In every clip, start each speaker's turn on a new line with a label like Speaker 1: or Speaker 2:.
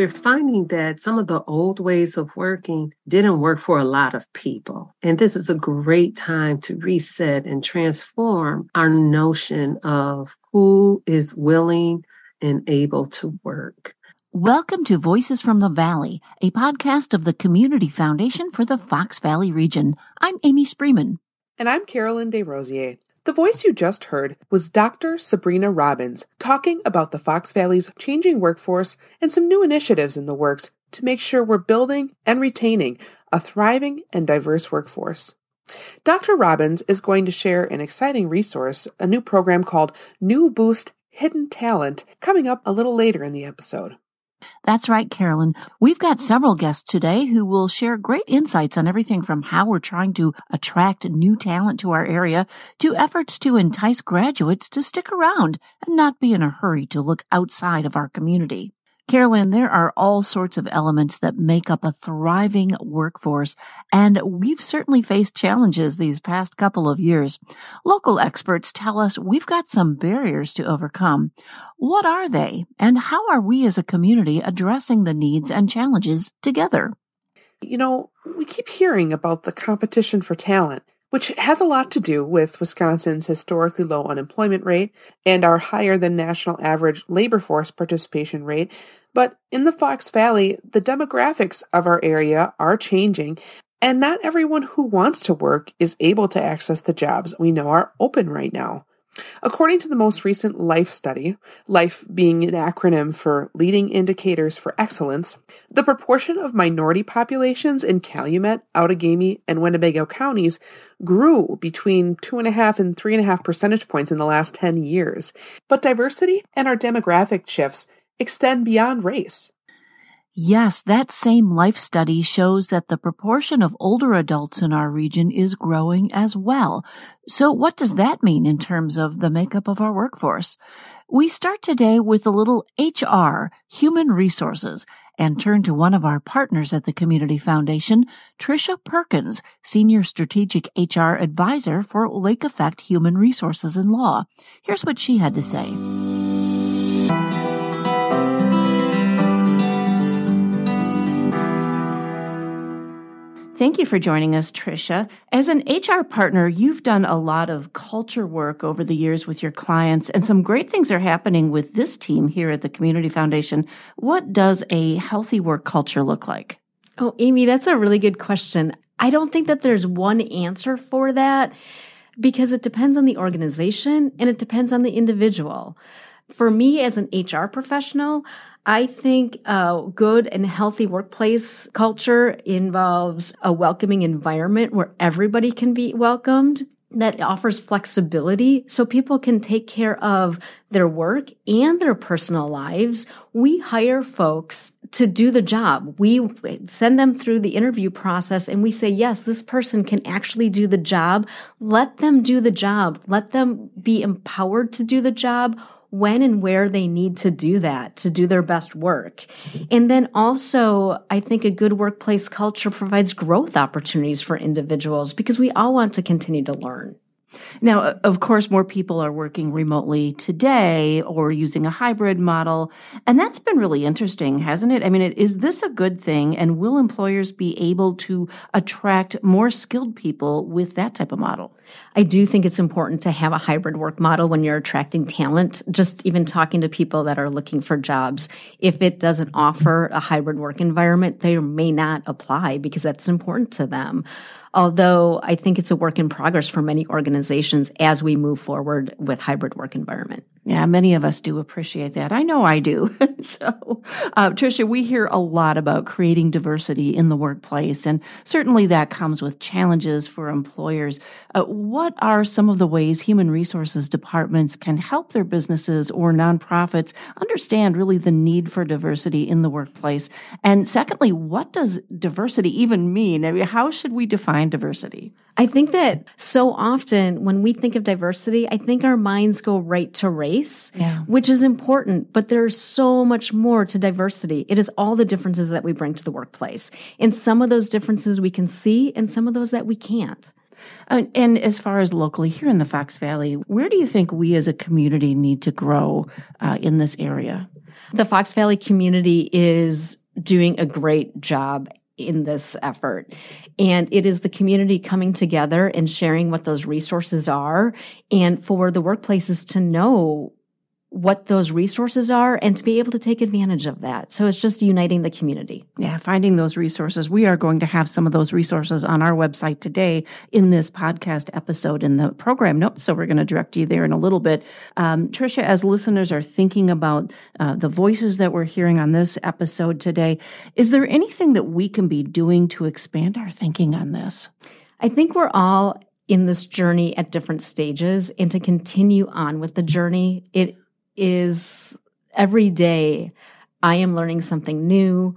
Speaker 1: we're finding that some of the old ways of working didn't work for a lot of people. And this is a great time to reset and transform our notion of who is willing and able to work.
Speaker 2: Welcome to Voices from the Valley, a podcast of the Community Foundation for the Fox Valley region. I'm Amy Spreeman.
Speaker 3: And I'm Carolyn Desrosiers. The voice you just heard was Dr. Sabrina Robbins talking about the Fox Valley's changing workforce and some new initiatives in the works to make sure we're building and retaining a thriving and diverse workforce. Dr. Robbins is going to share an exciting resource, a new program called New Boost Hidden Talent, coming up a little later in the episode.
Speaker 2: That's right, Carolyn. We've got several guests today who will share great insights on everything from how we're trying to attract new talent to our area to efforts to entice graduates to stick around and not be in a hurry to look outside of our community. Carolyn, there are all sorts of elements that make up a thriving workforce, and we've certainly faced challenges these past couple of years. Local experts tell us we've got some barriers to overcome. What are they, and how are we as a community addressing the needs and challenges together?
Speaker 3: You know, we keep hearing about the competition for talent which has a lot to do with Wisconsin's historically low unemployment rate and our higher than national average labor force participation rate. But in the Fox Valley, the demographics of our area are changing, and not everyone who wants to work is able to access the jobs we know are open right now. According to the most recent LIFE study, LIFE being an acronym for Leading Indicators for Excellence, the proportion of minority populations in Calumet, Outagamie, and Winnebago counties grew between 2.5 and 3.5 percentage points in the last 10 years. But diversity and our demographic shifts extend beyond race.
Speaker 2: Yes, that same life study shows that the proportion of older adults in our region is growing as well. So what does that mean in terms of the makeup of our workforce? We start today with a little HR, human resources, and turn to one of our partners at the Community Foundation, Tricia Perkins, Senior Strategic HR Advisor for Lake Effect Human Resources and Law. Here's what she had to say. Thank you for joining us, Tricia. As an HR partner, you've done a lot of culture work over the years with your clients, and some great things are happening with this team here at the Community Foundation. What does a healthy work culture look like?
Speaker 4: Oh, Amy, that's a really good question. I don't think that there's one answer for that because it depends on the organization and it depends on the individual. For me as an HR professional, I think a good and healthy workplace culture involves a welcoming environment where everybody can be welcomed that offers flexibility so people can take care of their work and their personal lives. We hire folks to do the job. We send them through the interview process and we say, yes, this person can actually do the job. Let them do the job. Let them be empowered to do the job when and where they need to do that to do their best work. And then also, I think a good workplace culture provides growth opportunities for individuals because we all want to continue to learn.
Speaker 2: Now, of course, more people are working remotely today or using a hybrid model. And that's been really interesting, hasn't it? I mean, is this a good thing? And will employers be able to attract more skilled people with that type of model?
Speaker 4: I do think it's important to have a hybrid work model when you're attracting talent. Just even talking to people that are looking for jobs, if it doesn't offer a hybrid work environment, they may not apply because that's important to them although I think it's a work in progress for many organizations as we move forward with hybrid work environment.
Speaker 2: Yeah, many of us do appreciate that. I know I do. so, uh, Tricia, we hear a lot about creating diversity in the workplace, and certainly that comes with challenges for employers. Uh, what are some of the ways human resources departments can help their businesses or nonprofits understand really the need for diversity in the workplace? And secondly, what does diversity even mean? I mean, how should we define diversity?
Speaker 4: I think that so often when we think of diversity, I think our minds go right to race, yeah. which is important, but there's so much more to diversity. It is all the differences that we bring to the workplace. And some of those differences we can see and some of those that we can't.
Speaker 2: Uh, and as far as locally here in the Fox Valley, where do you think we as a community need to grow uh, in this area?
Speaker 4: The Fox Valley community is doing a great job in this effort. And it is the community coming together and sharing what those resources are and for the workplaces to know what those resources are and to be able to take advantage of that. So it's just uniting the community.
Speaker 2: Yeah, finding those resources. We are going to have some of those resources on our website today in this podcast episode in the program notes. So we're going to direct you there in a little bit. Um, Tricia, as listeners are thinking about uh, the voices that we're hearing on this episode today, is there anything that we can be doing to expand our thinking on this?
Speaker 4: I think we're all in this journey at different stages and to continue on with the journey. It is every day I am learning something new.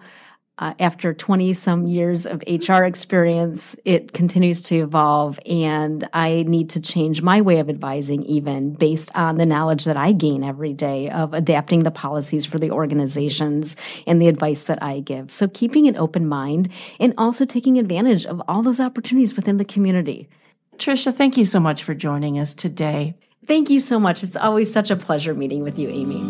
Speaker 4: Uh, after 20 some years of HR experience, it continues to evolve, and I need to change my way of advising, even based on the knowledge that I gain every day of adapting the policies for the organizations and the advice that I give. So, keeping an open mind and also taking advantage of all those opportunities within the community.
Speaker 2: Tricia, thank you so much for joining us today.
Speaker 4: Thank you so much. It's always such a pleasure meeting with you, Amy.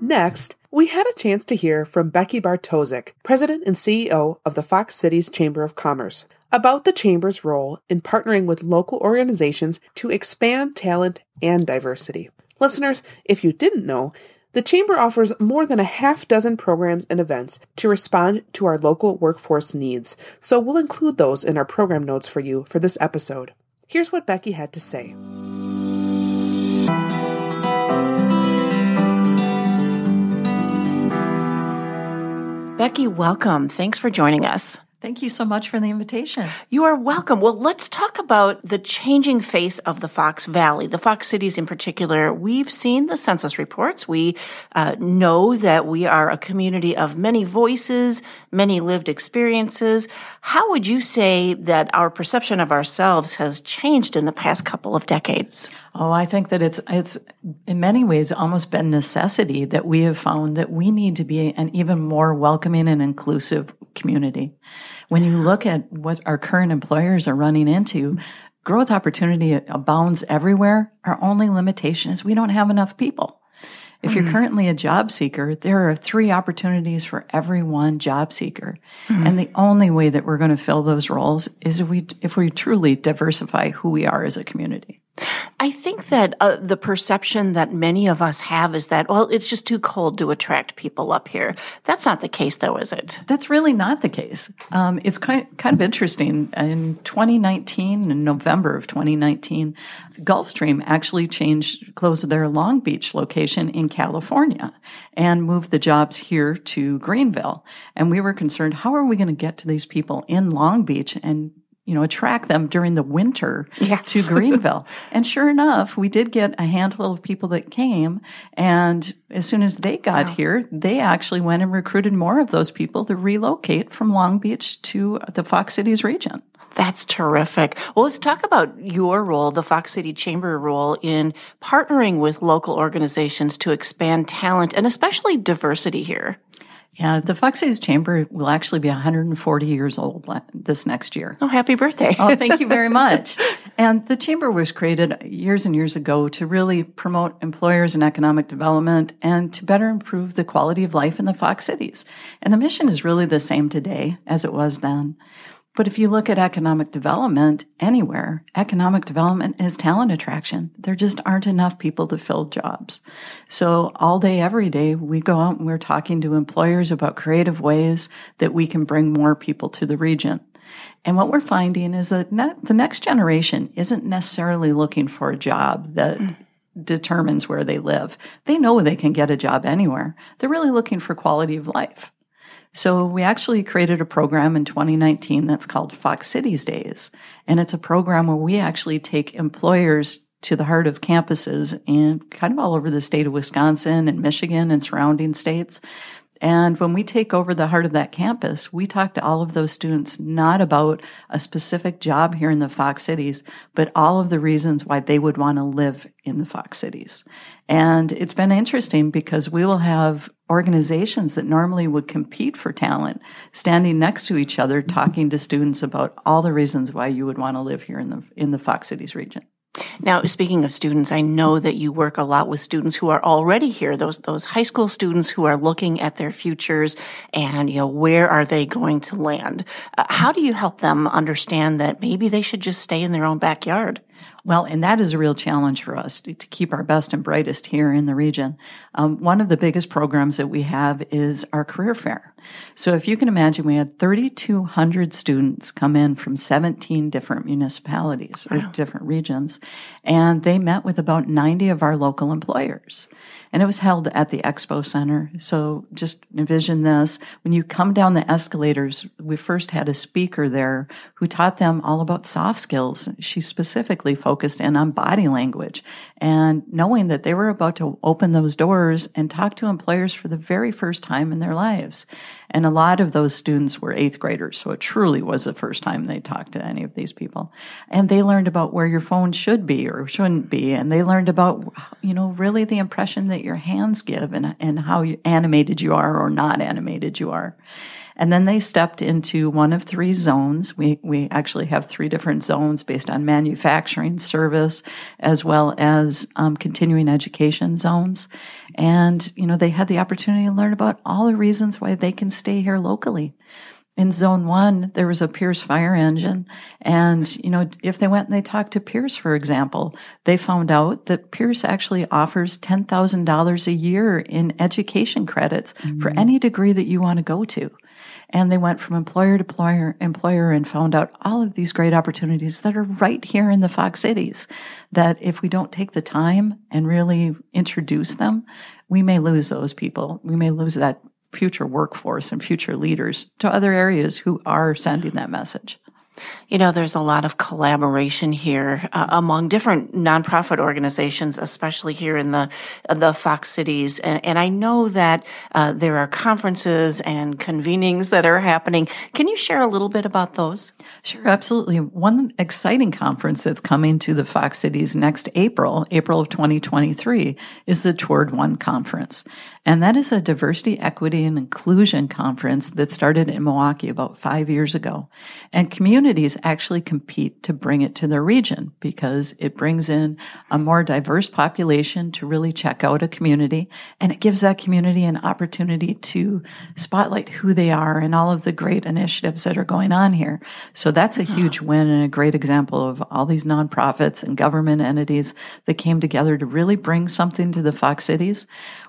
Speaker 3: Next, we had a chance to hear from Becky Bartoshevich, President and CEO of the Fox Cities Chamber of Commerce, about the Chamber's role in partnering with local organizations to expand talent and diversity. Listeners, if you didn't know, the Chamber offers more than a half dozen programs and events to respond to our local workforce needs, so we'll include those in our program notes for you for this episode. Here's what Becky had to say.
Speaker 2: Becky, welcome. Thanks for joining us.
Speaker 5: Thank you so much for the invitation.
Speaker 2: You are welcome. Well, let's talk about the changing face of the Fox Valley, the Fox cities in particular. We've seen the census reports. We uh, know that we are a community of many voices, many lived experiences. How would you say that our perception of ourselves has changed in the past couple of decades?
Speaker 5: Oh, I think that it's it's in many ways almost been necessity that we have found that we need to be an even more welcoming and inclusive community. When you look at what our current employers are running into, growth opportunity abounds everywhere. Our only limitation is we don't have enough people. If you're mm. currently a job seeker, there are three opportunities for every one job seeker. Mm. And the only way that we're going to fill those roles is if we, if we truly diversify who we are as a community.
Speaker 2: I think that uh, the perception that many of us have is that, well, it's just too cold to attract people up here. That's not the case, though, is it?
Speaker 5: That's really not the case. Um, it's kind, kind of interesting. In 2019, in November of 2019, Gulfstream actually changed, closed their Long Beach location in California and moved the jobs here to Greenville. And we were concerned, how are we going to get to these people in Long Beach and you know, attract them during the winter yes. to Greenville. and sure enough, we did get a handful of people that came. And as soon as they got wow. here, they actually went and recruited more of those people to relocate from Long Beach to the Fox Cities region.
Speaker 2: That's terrific. Well, let's talk about your role, the Fox City Chamber role in partnering with local organizations to expand talent and especially diversity here.
Speaker 5: Yeah, the Foxes Chamber will actually be 140 years old this next year.
Speaker 2: Oh, happy birthday.
Speaker 5: oh, thank you very much. And the Chamber was created years and years ago to really promote employers and economic development and to better improve the quality of life in the Fox Cities. And the mission is really the same today as it was then. But if you look at economic development anywhere, economic development is talent attraction. There just aren't enough people to fill jobs. So all day, every day, we go out and we're talking to employers about creative ways that we can bring more people to the region. And what we're finding is that the next generation isn't necessarily looking for a job that determines where they live. They know they can get a job anywhere. They're really looking for quality of life. So we actually created a program in 2019 that's called Fox Cities Days. And it's a program where we actually take employers to the heart of campuses and kind of all over the state of Wisconsin and Michigan and surrounding states. And when we take over the heart of that campus, we talk to all of those students not about a specific job here in the Fox cities, but all of the reasons why they would want to live in the Fox cities. And it's been interesting because we will have organizations that normally would compete for talent standing next to each other talking to students about all the reasons why you would want to live here in the in the Fox Cities region.
Speaker 2: Now, speaking of students, I know that you work a lot with students who are already here, those those high school students who are looking at their futures and, you know, where are they going to land? Uh, how do you help them understand that maybe they should just stay in their own backyard?
Speaker 5: Well, and that is a real challenge for us to, to keep our best and brightest here in the region. Um, one of the biggest programs that we have is our career fair. So if you can imagine, we had 3,200 students come in from 17 different municipalities or wow. different regions, and they met with about 90 of our local employers and it was held at the Expo Center. So just envision this. When you come down the escalators, we first had a speaker there who taught them all about soft skills. She specifically focused in on body language and knowing that they were about to open those doors and talk to employers for the very first time in their lives. And a lot of those students were eighth graders. So it truly was the first time they talked to any of these people. And they learned about where your phone should be or shouldn't be. And they learned about, you know, really the impression that your hands give and, and how animated you are or not animated you are. And then they stepped into one of three zones. We, we actually have three different zones based on manufacturing, service, as well as um, continuing education zones. And, you know, they had the opportunity to learn about all the reasons why they can stay here locally in zone one, there was a Pierce fire engine. And, you know, if they went and they talked to Pierce, for example, they found out that Pierce actually offers $10,000 a year in education credits mm-hmm. for any degree that you want to go to. And they went from employer to employer, employer and found out all of these great opportunities that are right here in the Fox cities. That if we don't take the time and really introduce them, we may lose those people. We may lose that future workforce and future leaders to other areas who are sending that message.
Speaker 2: You know, there's a lot of collaboration here uh, among different nonprofit organizations, especially here in the the Fox cities. And, and I know that uh, there are conferences and convenings that are happening. Can you share a little bit about those?
Speaker 5: Sure, absolutely. One exciting conference that's coming to the Fox cities next April, April of 2023, is the Toward One conference. And that is a diversity, equity, and inclusion conference that started in Milwaukee about five years ago. And communities actually compete to bring it to their region because it brings in a more diverse population to really check out a community. And it gives that community an opportunity to spotlight who they are and all of the great initiatives that are going on here. So that's a uh-huh. huge win and a great example of all these nonprofits and government entities that came together to really bring something to the Fox cities.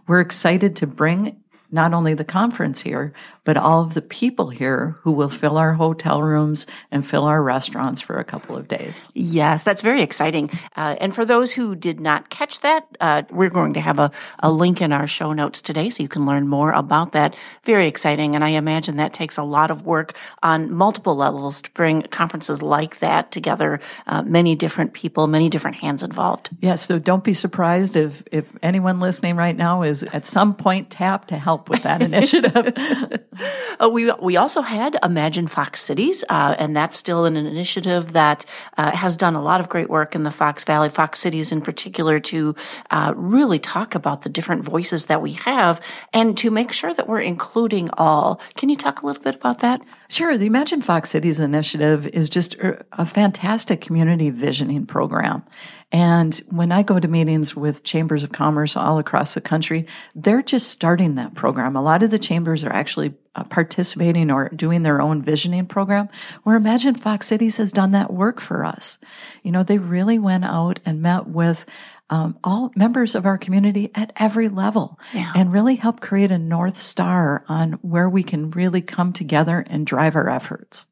Speaker 5: We're excited to bring not only the conference here, but all of the people here who will fill our hotel rooms and fill our restaurants for a couple of days.
Speaker 2: Yes, that's very exciting. Uh, and for those who did not catch that, uh, we're going to have a, a link in our show notes today so you can learn more about that. Very exciting. And I imagine that takes a lot of work on multiple levels to bring conferences like that together, uh, many different people, many different hands involved.
Speaker 5: Yes, so don't be surprised if, if anyone listening right now is at some point tapped to help with that initiative.
Speaker 2: uh, we we also had Imagine Fox Cities, uh, and that's still an initiative that uh, has done a lot of great work in the Fox Valley, Fox Cities in particular, to uh, really talk about the different voices that we have and to make sure that we're including all. Can you talk a little bit about that?
Speaker 5: Sure. The Imagine Fox Cities initiative is just a fantastic community visioning program. And when I go to meetings with chambers of commerce all across the country, they're just starting that program. A lot of the chambers are actually uh, participating or doing their own visioning program where Imagine Fox Cities has done that work for us. You know, they really went out and met with um, all members of our community at every level yeah. and really help create a North Star on where we can really come together and drive our efforts.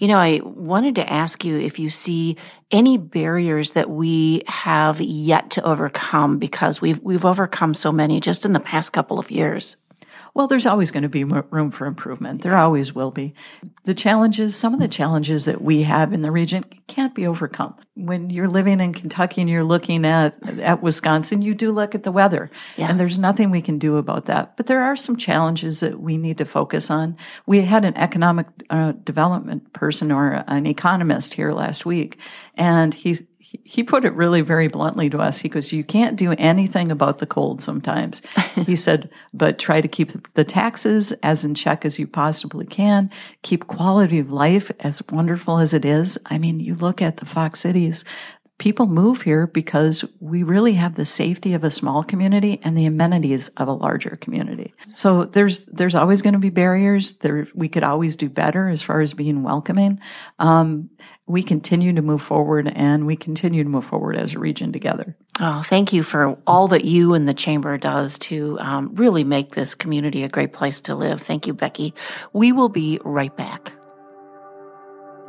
Speaker 2: You know, I wanted to ask you if you see any barriers that we have yet to overcome because we've we've overcome so many just in the past couple of years.
Speaker 5: Well, there's always going to be room for improvement. There always will be. The challenges, some of the challenges that we have in the region can't be overcome. When you're living in Kentucky and you're looking at, at Wisconsin, you do look at the weather. Yes. And there's nothing we can do about that. But there are some challenges that we need to focus on. We had an economic uh, development person or an economist here last week, and he he put it really very bluntly to us. He goes, You can't do anything about the cold sometimes. he said, But try to keep the taxes as in check as you possibly can. Keep quality of life as wonderful as it is. I mean, you look at the Fox cities, people move here because we really have the safety of a small community and the amenities of a larger community. So there's there's always going to be barriers. There we could always do better as far as being welcoming. Um, we continue to move forward, and we continue to move forward as a region together.
Speaker 2: Oh, thank you for all that you and the chamber does to um, really make this community a great place to live. Thank you, Becky. We will be right back.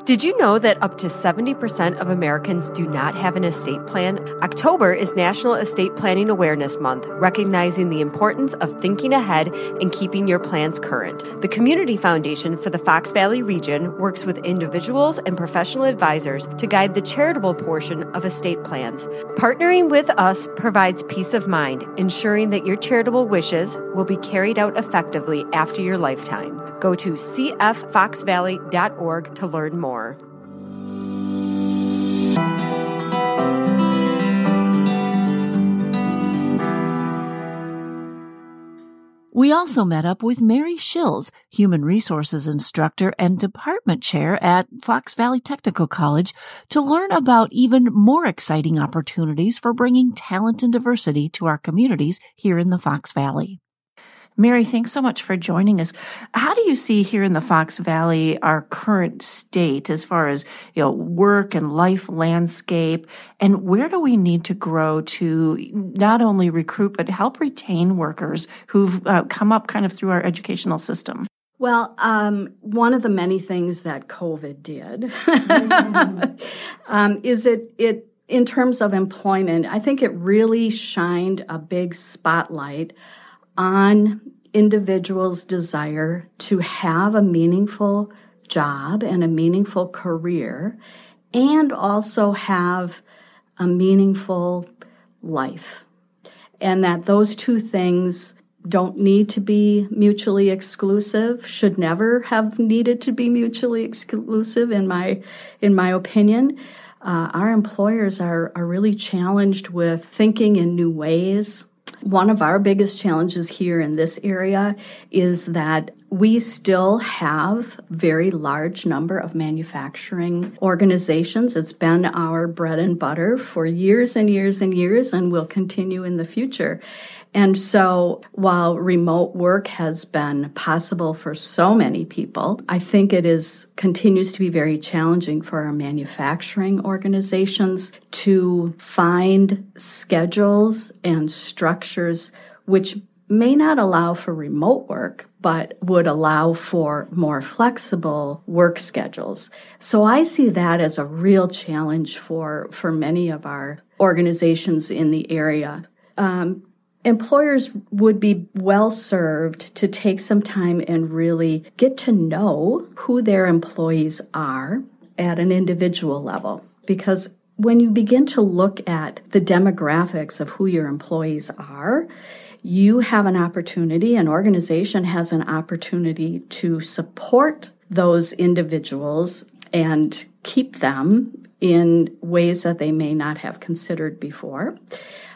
Speaker 6: Did you know that up to 70% of Americans do not have an estate plan? October is National Estate Planning Awareness Month, recognizing the importance of thinking ahead and keeping your plans current. The Community Foundation for the Fox Valley region works with individuals and professional advisors to guide the charitable portion of estate plans. Partnering with us provides peace of mind, ensuring that your charitable wishes will be carried out effectively after your lifetime. Go to cffoxvalley.org to learn more.
Speaker 2: We also met up with Mary Shills, Human Resources Instructor and Department Chair at Fox Valley Technical College, to learn about even more exciting opportunities for bringing talent and diversity to our communities here in the Fox Valley. Mary, thanks so much for joining us. How do you see here in the Fox Valley our current state as far as you know work and life landscape, and where do we need to grow to not only recruit but help retain workers who've uh, come up kind of through our educational system?
Speaker 7: Well, um, one of the many things that COVID did um, is it it in terms of employment. I think it really shined a big spotlight on individuals' desire to have a meaningful job and a meaningful career and also have a meaningful life. And that those two things don't need to be mutually exclusive should never have needed to be mutually exclusive in my in my opinion uh, our employers are, are really challenged with thinking in new ways one of our biggest challenges here in this area is that we still have very large number of manufacturing organizations. It's been our bread and butter for years and years and years and will continue in the future. And so while remote work has been possible for so many people, I think it is continues to be very challenging for our manufacturing organizations to find schedules and structures which may not allow for remote work, but would allow for more flexible work schedules. So I see that as a real challenge for, for many of our organizations in the area. Um, employers would be well served to take some time and really get to know who their employees are at an individual level. Because when you begin to look at the demographics of who your employees are, you have an opportunity, an organization has an opportunity to support those individuals and keep them in ways that they may not have considered before.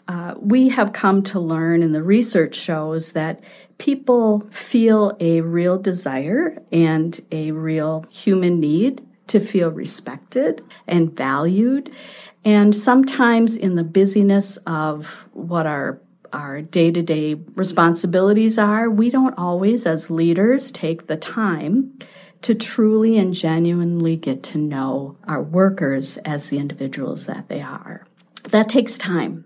Speaker 7: Uh, we have come to learn, and the research shows that people feel a real desire and a real human need to feel respected and valued. And sometimes, in the busyness of what our our day to day responsibilities are, we don't always, as leaders, take the time to truly and genuinely get to know our workers as the individuals that they are. That takes time.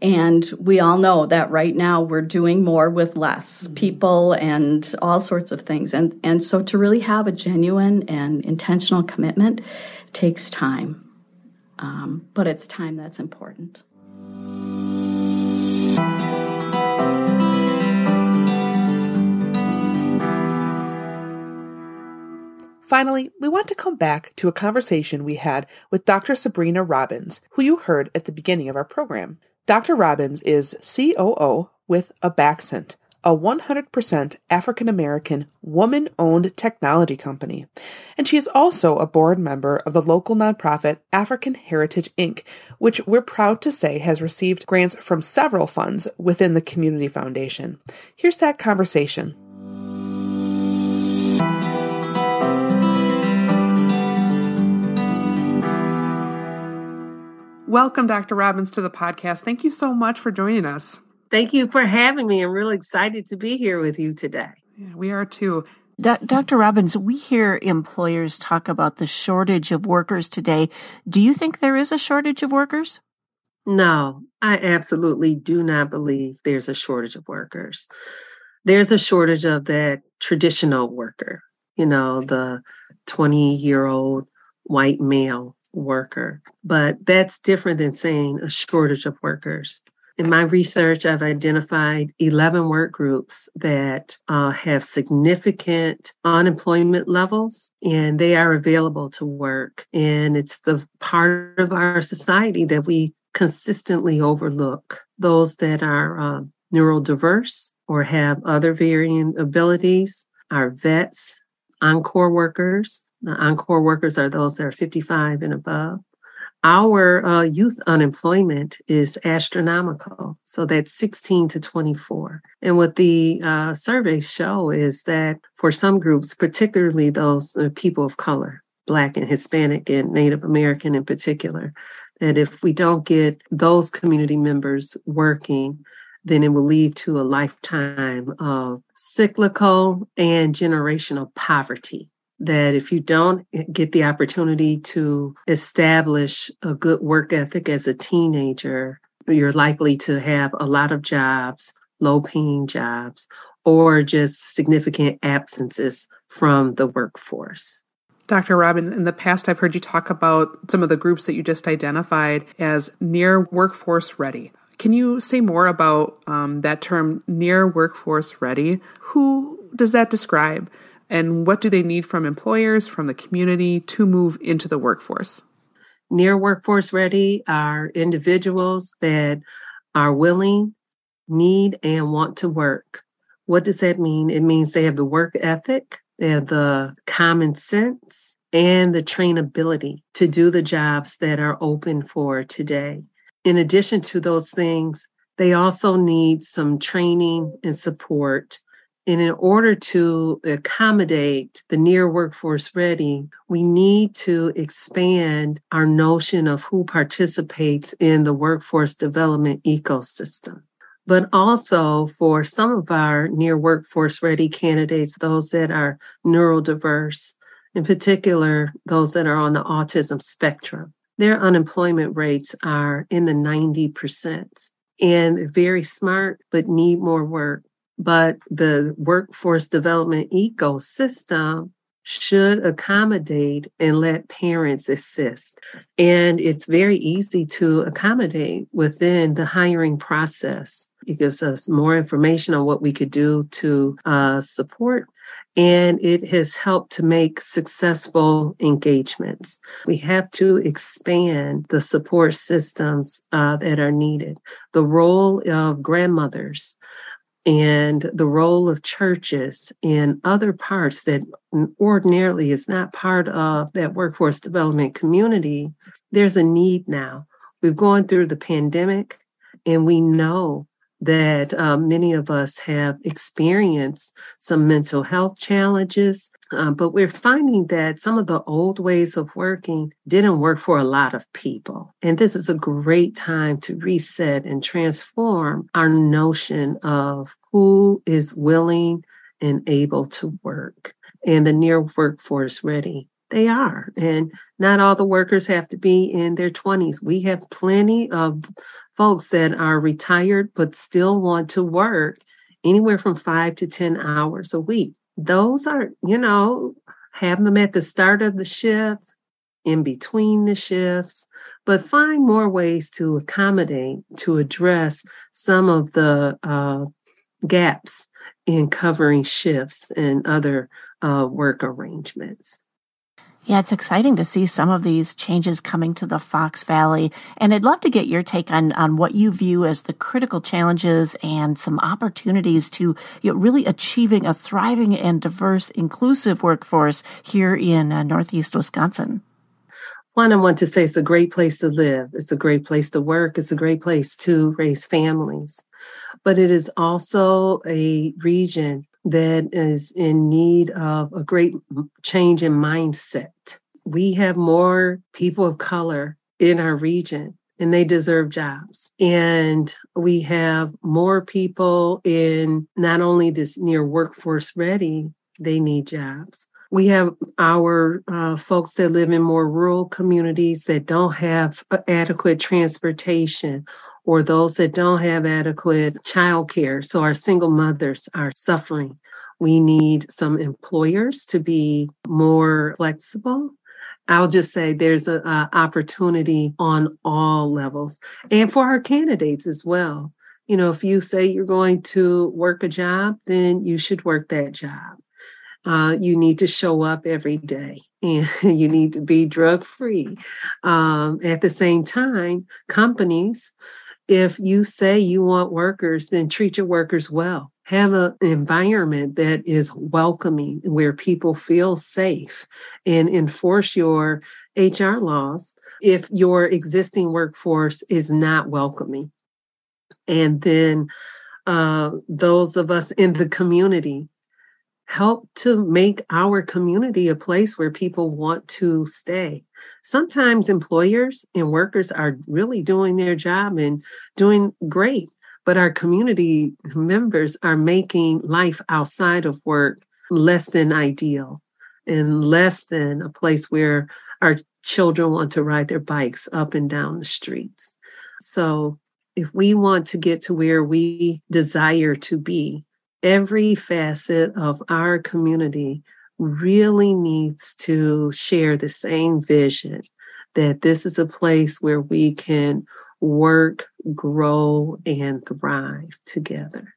Speaker 7: And we all know that right now we're doing more with less mm-hmm. people and all sorts of things. And, and so to really have a genuine and intentional commitment takes time. Um, but it's time that's important.
Speaker 3: Finally, we want to come back to a conversation we had with Dr. Sabrina Robbins, who you heard at the beginning of our program. Dr. Robbins is COO with Abaxent, a 100% African American woman owned technology company. And she is also a board member of the local nonprofit African Heritage Inc., which we're proud to say has received grants from several funds within the Community Foundation. Here's that conversation. Welcome, Dr. Robbins, to the podcast. Thank you so much for joining us.
Speaker 1: Thank you for having me. I'm really excited to be here with you today.
Speaker 3: Yeah, we are too.
Speaker 2: D- Dr. Robbins, we hear employers talk about the shortage of workers today. Do you think there is a shortage of workers?
Speaker 1: No, I absolutely do not believe there's a shortage of workers. There's a shortage of that traditional worker, you know, the 20 year old white male worker. But that's different than saying a shortage of workers. In my research, I've identified 11 work groups that uh, have significant unemployment levels and they are available to work. And it's the part of our society that we consistently overlook. Those that are uh, neurodiverse or have other varying abilities, our vets, encore workers, the encore workers are those that are 55 and above. Our uh, youth unemployment is astronomical. So that's 16 to 24. And what the uh, surveys show is that for some groups, particularly those uh, people of color, Black and Hispanic and Native American in particular, that if we don't get those community members working, then it will lead to a lifetime of cyclical and generational poverty that if you don't get the opportunity to establish a good work ethic as a teenager, you're likely to have a lot of jobs, low paying jobs, or just significant absences from the workforce.
Speaker 3: Dr. Robbins, in the past, I've heard you talk about some of the groups that you just identified as near workforce ready. Can you say more about um, that term, near workforce ready? Who does that describe? And what do they need from employers, from the community to move into the workforce?
Speaker 1: Near workforce ready are individuals that are willing, need, and want to work. What does that mean? It means they have the work ethic, they have the common sense, and the trainability to do the jobs that are open for today. In addition to those things, they also need some training and support and in order to accommodate the near workforce ready, we need to expand our notion of who participates in the workforce development ecosystem. But also for some of our near workforce ready candidates, those that are neurodiverse, in particular, those that are on the autism spectrum, their unemployment rates are in the 90% and very smart, but need more work but the workforce development ecosystem should accommodate and let parents assist. And it's very easy to accommodate within the hiring process. It gives us more information on what we could do to uh, support. And it has helped to make successful engagements. We have to expand the support systems uh, that are needed. The role of grandmothers and the role of churches in other parts that ordinarily is not part of that workforce development community, there's a need now. We've gone through the pandemic and we know that uh, many of us have experienced some mental health challenges, uh, but we're finding that some of the old ways of working didn't work for a lot of people. And this is a great time to reset and transform our notion of who is willing and able to work and the near workforce ready. They are. And not all the workers have to be in their 20s. We have plenty of folks that are retired but still want to work anywhere from five to 10 hours a week. Those are, you know, have them at the start of the shift, in between the shifts, but find more ways to accommodate, to address some of the uh, gaps in covering shifts and other uh, work arrangements.
Speaker 2: Yeah, it's exciting to see some of these changes coming to the Fox Valley. And I'd love to get your take on, on what you view as the critical challenges and some opportunities to you know, really achieving a thriving and diverse, inclusive workforce here in uh, Northeast Wisconsin.
Speaker 1: One, I want to say it's a great place to live. It's a great place to work. It's a great place to raise families. But it is also a region that is in need of a great change in mindset. We have more people of color in our region and they deserve jobs. And we have more people in not only this near workforce ready, they need jobs. We have our uh, folks that live in more rural communities that don't have adequate transportation or those that don't have adequate childcare. So our single mothers are suffering. We need some employers to be more flexible. I'll just say there's an opportunity on all levels and for our candidates as well. You know, if you say you're going to work a job, then you should work that job. Uh, you need to show up every day and you need to be drug free. Um, at the same time, companies if you say you want workers, then treat your workers well. Have an environment that is welcoming where people feel safe and enforce your HR laws if your existing workforce is not welcoming. And then uh, those of us in the community help to make our community a place where people want to stay sometimes employers and workers are really doing their job and doing great, but our community members are making life outside of work less than ideal and less than a place where our children want to ride their bikes up and down the streets. So, if we want to get to where we desire to be, every facet of our community really needs to share the same vision that this is a place where we can work, grow, and thrive together.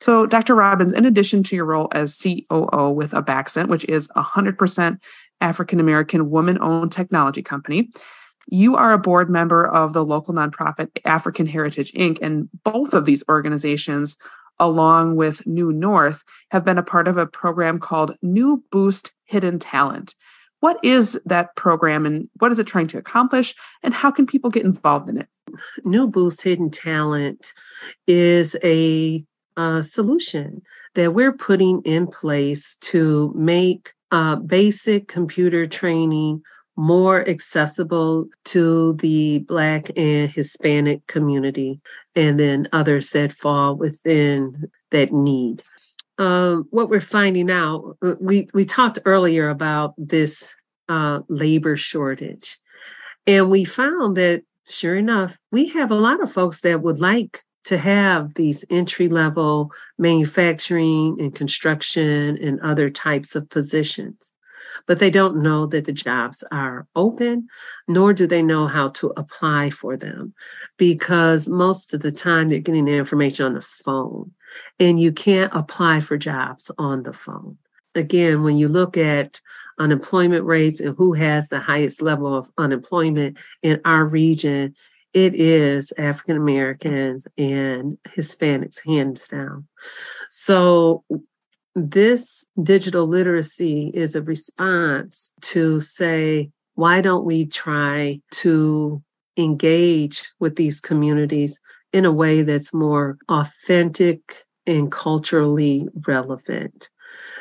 Speaker 3: So, Dr. Robbins, in addition to your role as COO with Abaxent, which is a 100% African American woman owned technology company, you are a board member of the local nonprofit African Heritage Inc. And both of these organizations along with New North, have been a part of a program called New Boost Hidden Talent. What is that program and what is it trying to accomplish, and how can people get involved in it?
Speaker 1: New Boost Hidden Talent is a, a solution that we're putting in place to make uh, basic computer training more accessible to the Black and Hispanic community, and then others that fall within that need. Um, what we're finding out, uh, we, we talked earlier about this uh, labor shortage, and we found that sure enough, we have a lot of folks that would like to have these entry level manufacturing and construction and other types of positions but they don't know that the jobs are open, nor do they know how to apply for them because most of the time they're getting the information on the phone and you can't apply for jobs on the phone. Again, when you look at unemployment rates and who has the highest level of unemployment in our region, it is African Americans and Hispanics, hands down. So this digital literacy is a response to say, why don't we try to engage with these communities in a way that's more authentic and culturally relevant?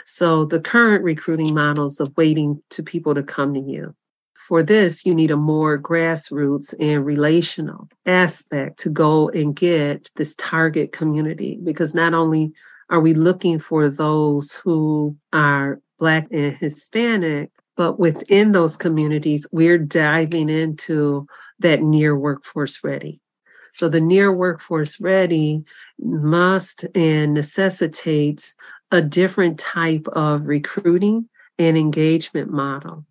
Speaker 1: So, the current recruiting models of waiting to people to come to you. For this, you need a more grassroots and relational aspect to go and get this target community because not only are we looking for those who are Black and Hispanic? But within those communities, we're diving into that near workforce ready. So the near workforce ready must and necessitates a different type of recruiting and engagement model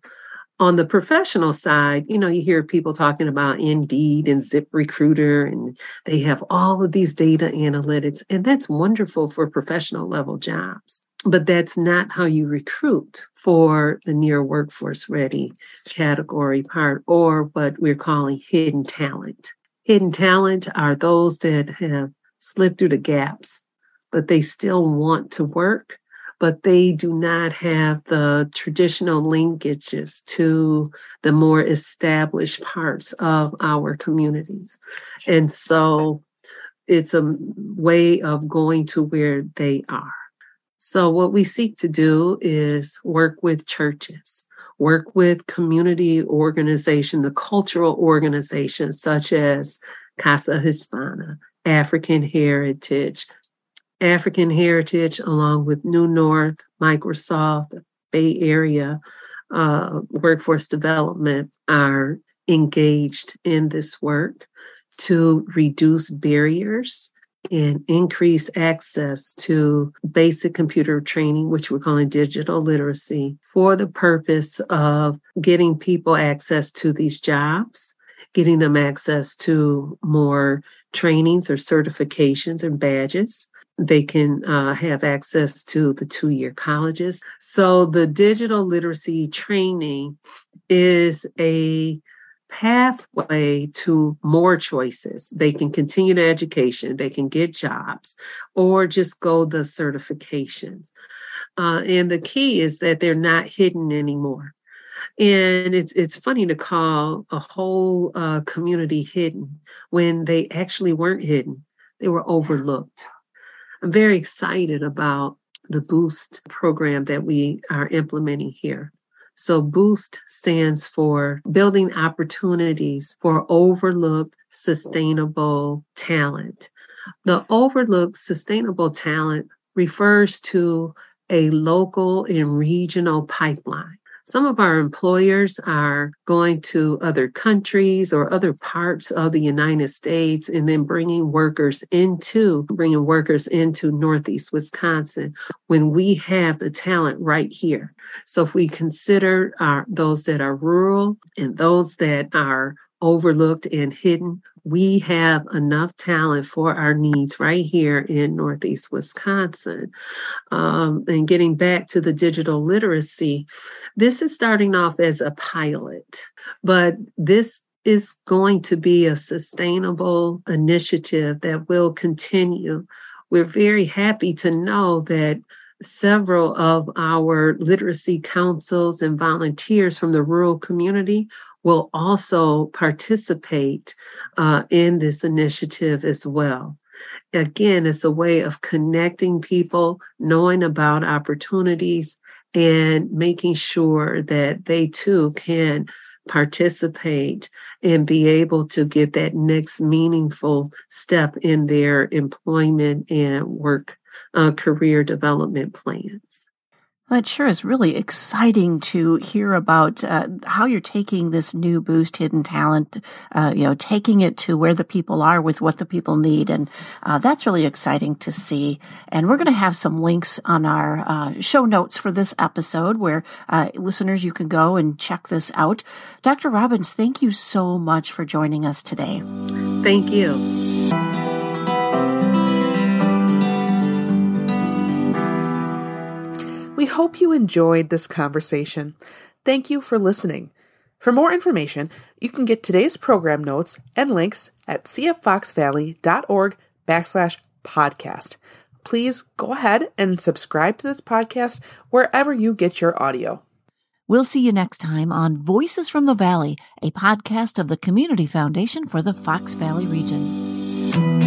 Speaker 1: on the professional side, you know, you hear people talking about Indeed and Zip Recruiter, and they have all of these data analytics, and that's wonderful for professional level jobs. but that's not how you recruit for the near workforce ready category part or what we're calling hidden talent. Hidden talent are those that have slipped through the gaps, but they still want to work, but they do not have the traditional linkages to the more established parts of our communities. And so it's a way of going to where they are. So, what we seek to do is work with churches, work with community organizations, the cultural organizations such as Casa Hispana, African Heritage, African Heritage, along with New North, Microsoft, Bay Area uh, Workforce Development, are engaged in this work to reduce barriers and increase access to basic computer training, which we're calling digital literacy, for the purpose of getting people access to these jobs, getting them access to more trainings or certifications and badges. They can uh, have access to the two year colleges. So, the digital literacy training is a pathway to more choices. They can continue their education, they can get jobs, or just go the certifications. Uh, and the key is that they're not hidden anymore. And it's it's funny to call a whole uh, community hidden when they actually weren't hidden; they were overlooked. I'm very excited about the Boost program that we are implementing here. So BOOST stands for Building Opportunities for Overlooked Sustainable Talent. The overlooked sustainable talent refers to a local and regional pipeline. Some of our employers are going to other countries or other parts of the United States and then bringing workers into bringing workers into Northeast Wisconsin when we have the talent right here. So if we consider our, those that are rural and those that are overlooked and hidden, we have enough talent for our needs right here in Northeast Wisconsin. Um, and getting back to the digital literacy, this is starting off as a pilot, but this is going to be a sustainable initiative that will continue. We're very happy to know that several of our literacy councils and volunteers from the rural community will also participate uh, in this initiative as well. Again, it's a way of connecting people, knowing about opportunities, and making sure that they too can participate and be able to get that next meaningful step in their employment and work uh, career development plans.
Speaker 2: Well, it sure is really exciting to hear about uh, how you're taking this new boost hidden talent, uh, you know, taking it to where the people are with what the people need. And uh, that's really exciting to see. And we're going to have some links on our uh, show notes for this episode where uh, listeners, you can go and check this out. Dr. Robbins, thank you so much for joining us today.
Speaker 1: Thank you.
Speaker 3: Hope you enjoyed this conversation. Thank you for listening. For more information, you can get today's program notes and links at cffoxvalley.org backslash podcast. Please go ahead and subscribe to this podcast wherever you get your audio.
Speaker 2: We'll see you next time on Voices from the Valley, a podcast of the Community Foundation for the Fox Valley region.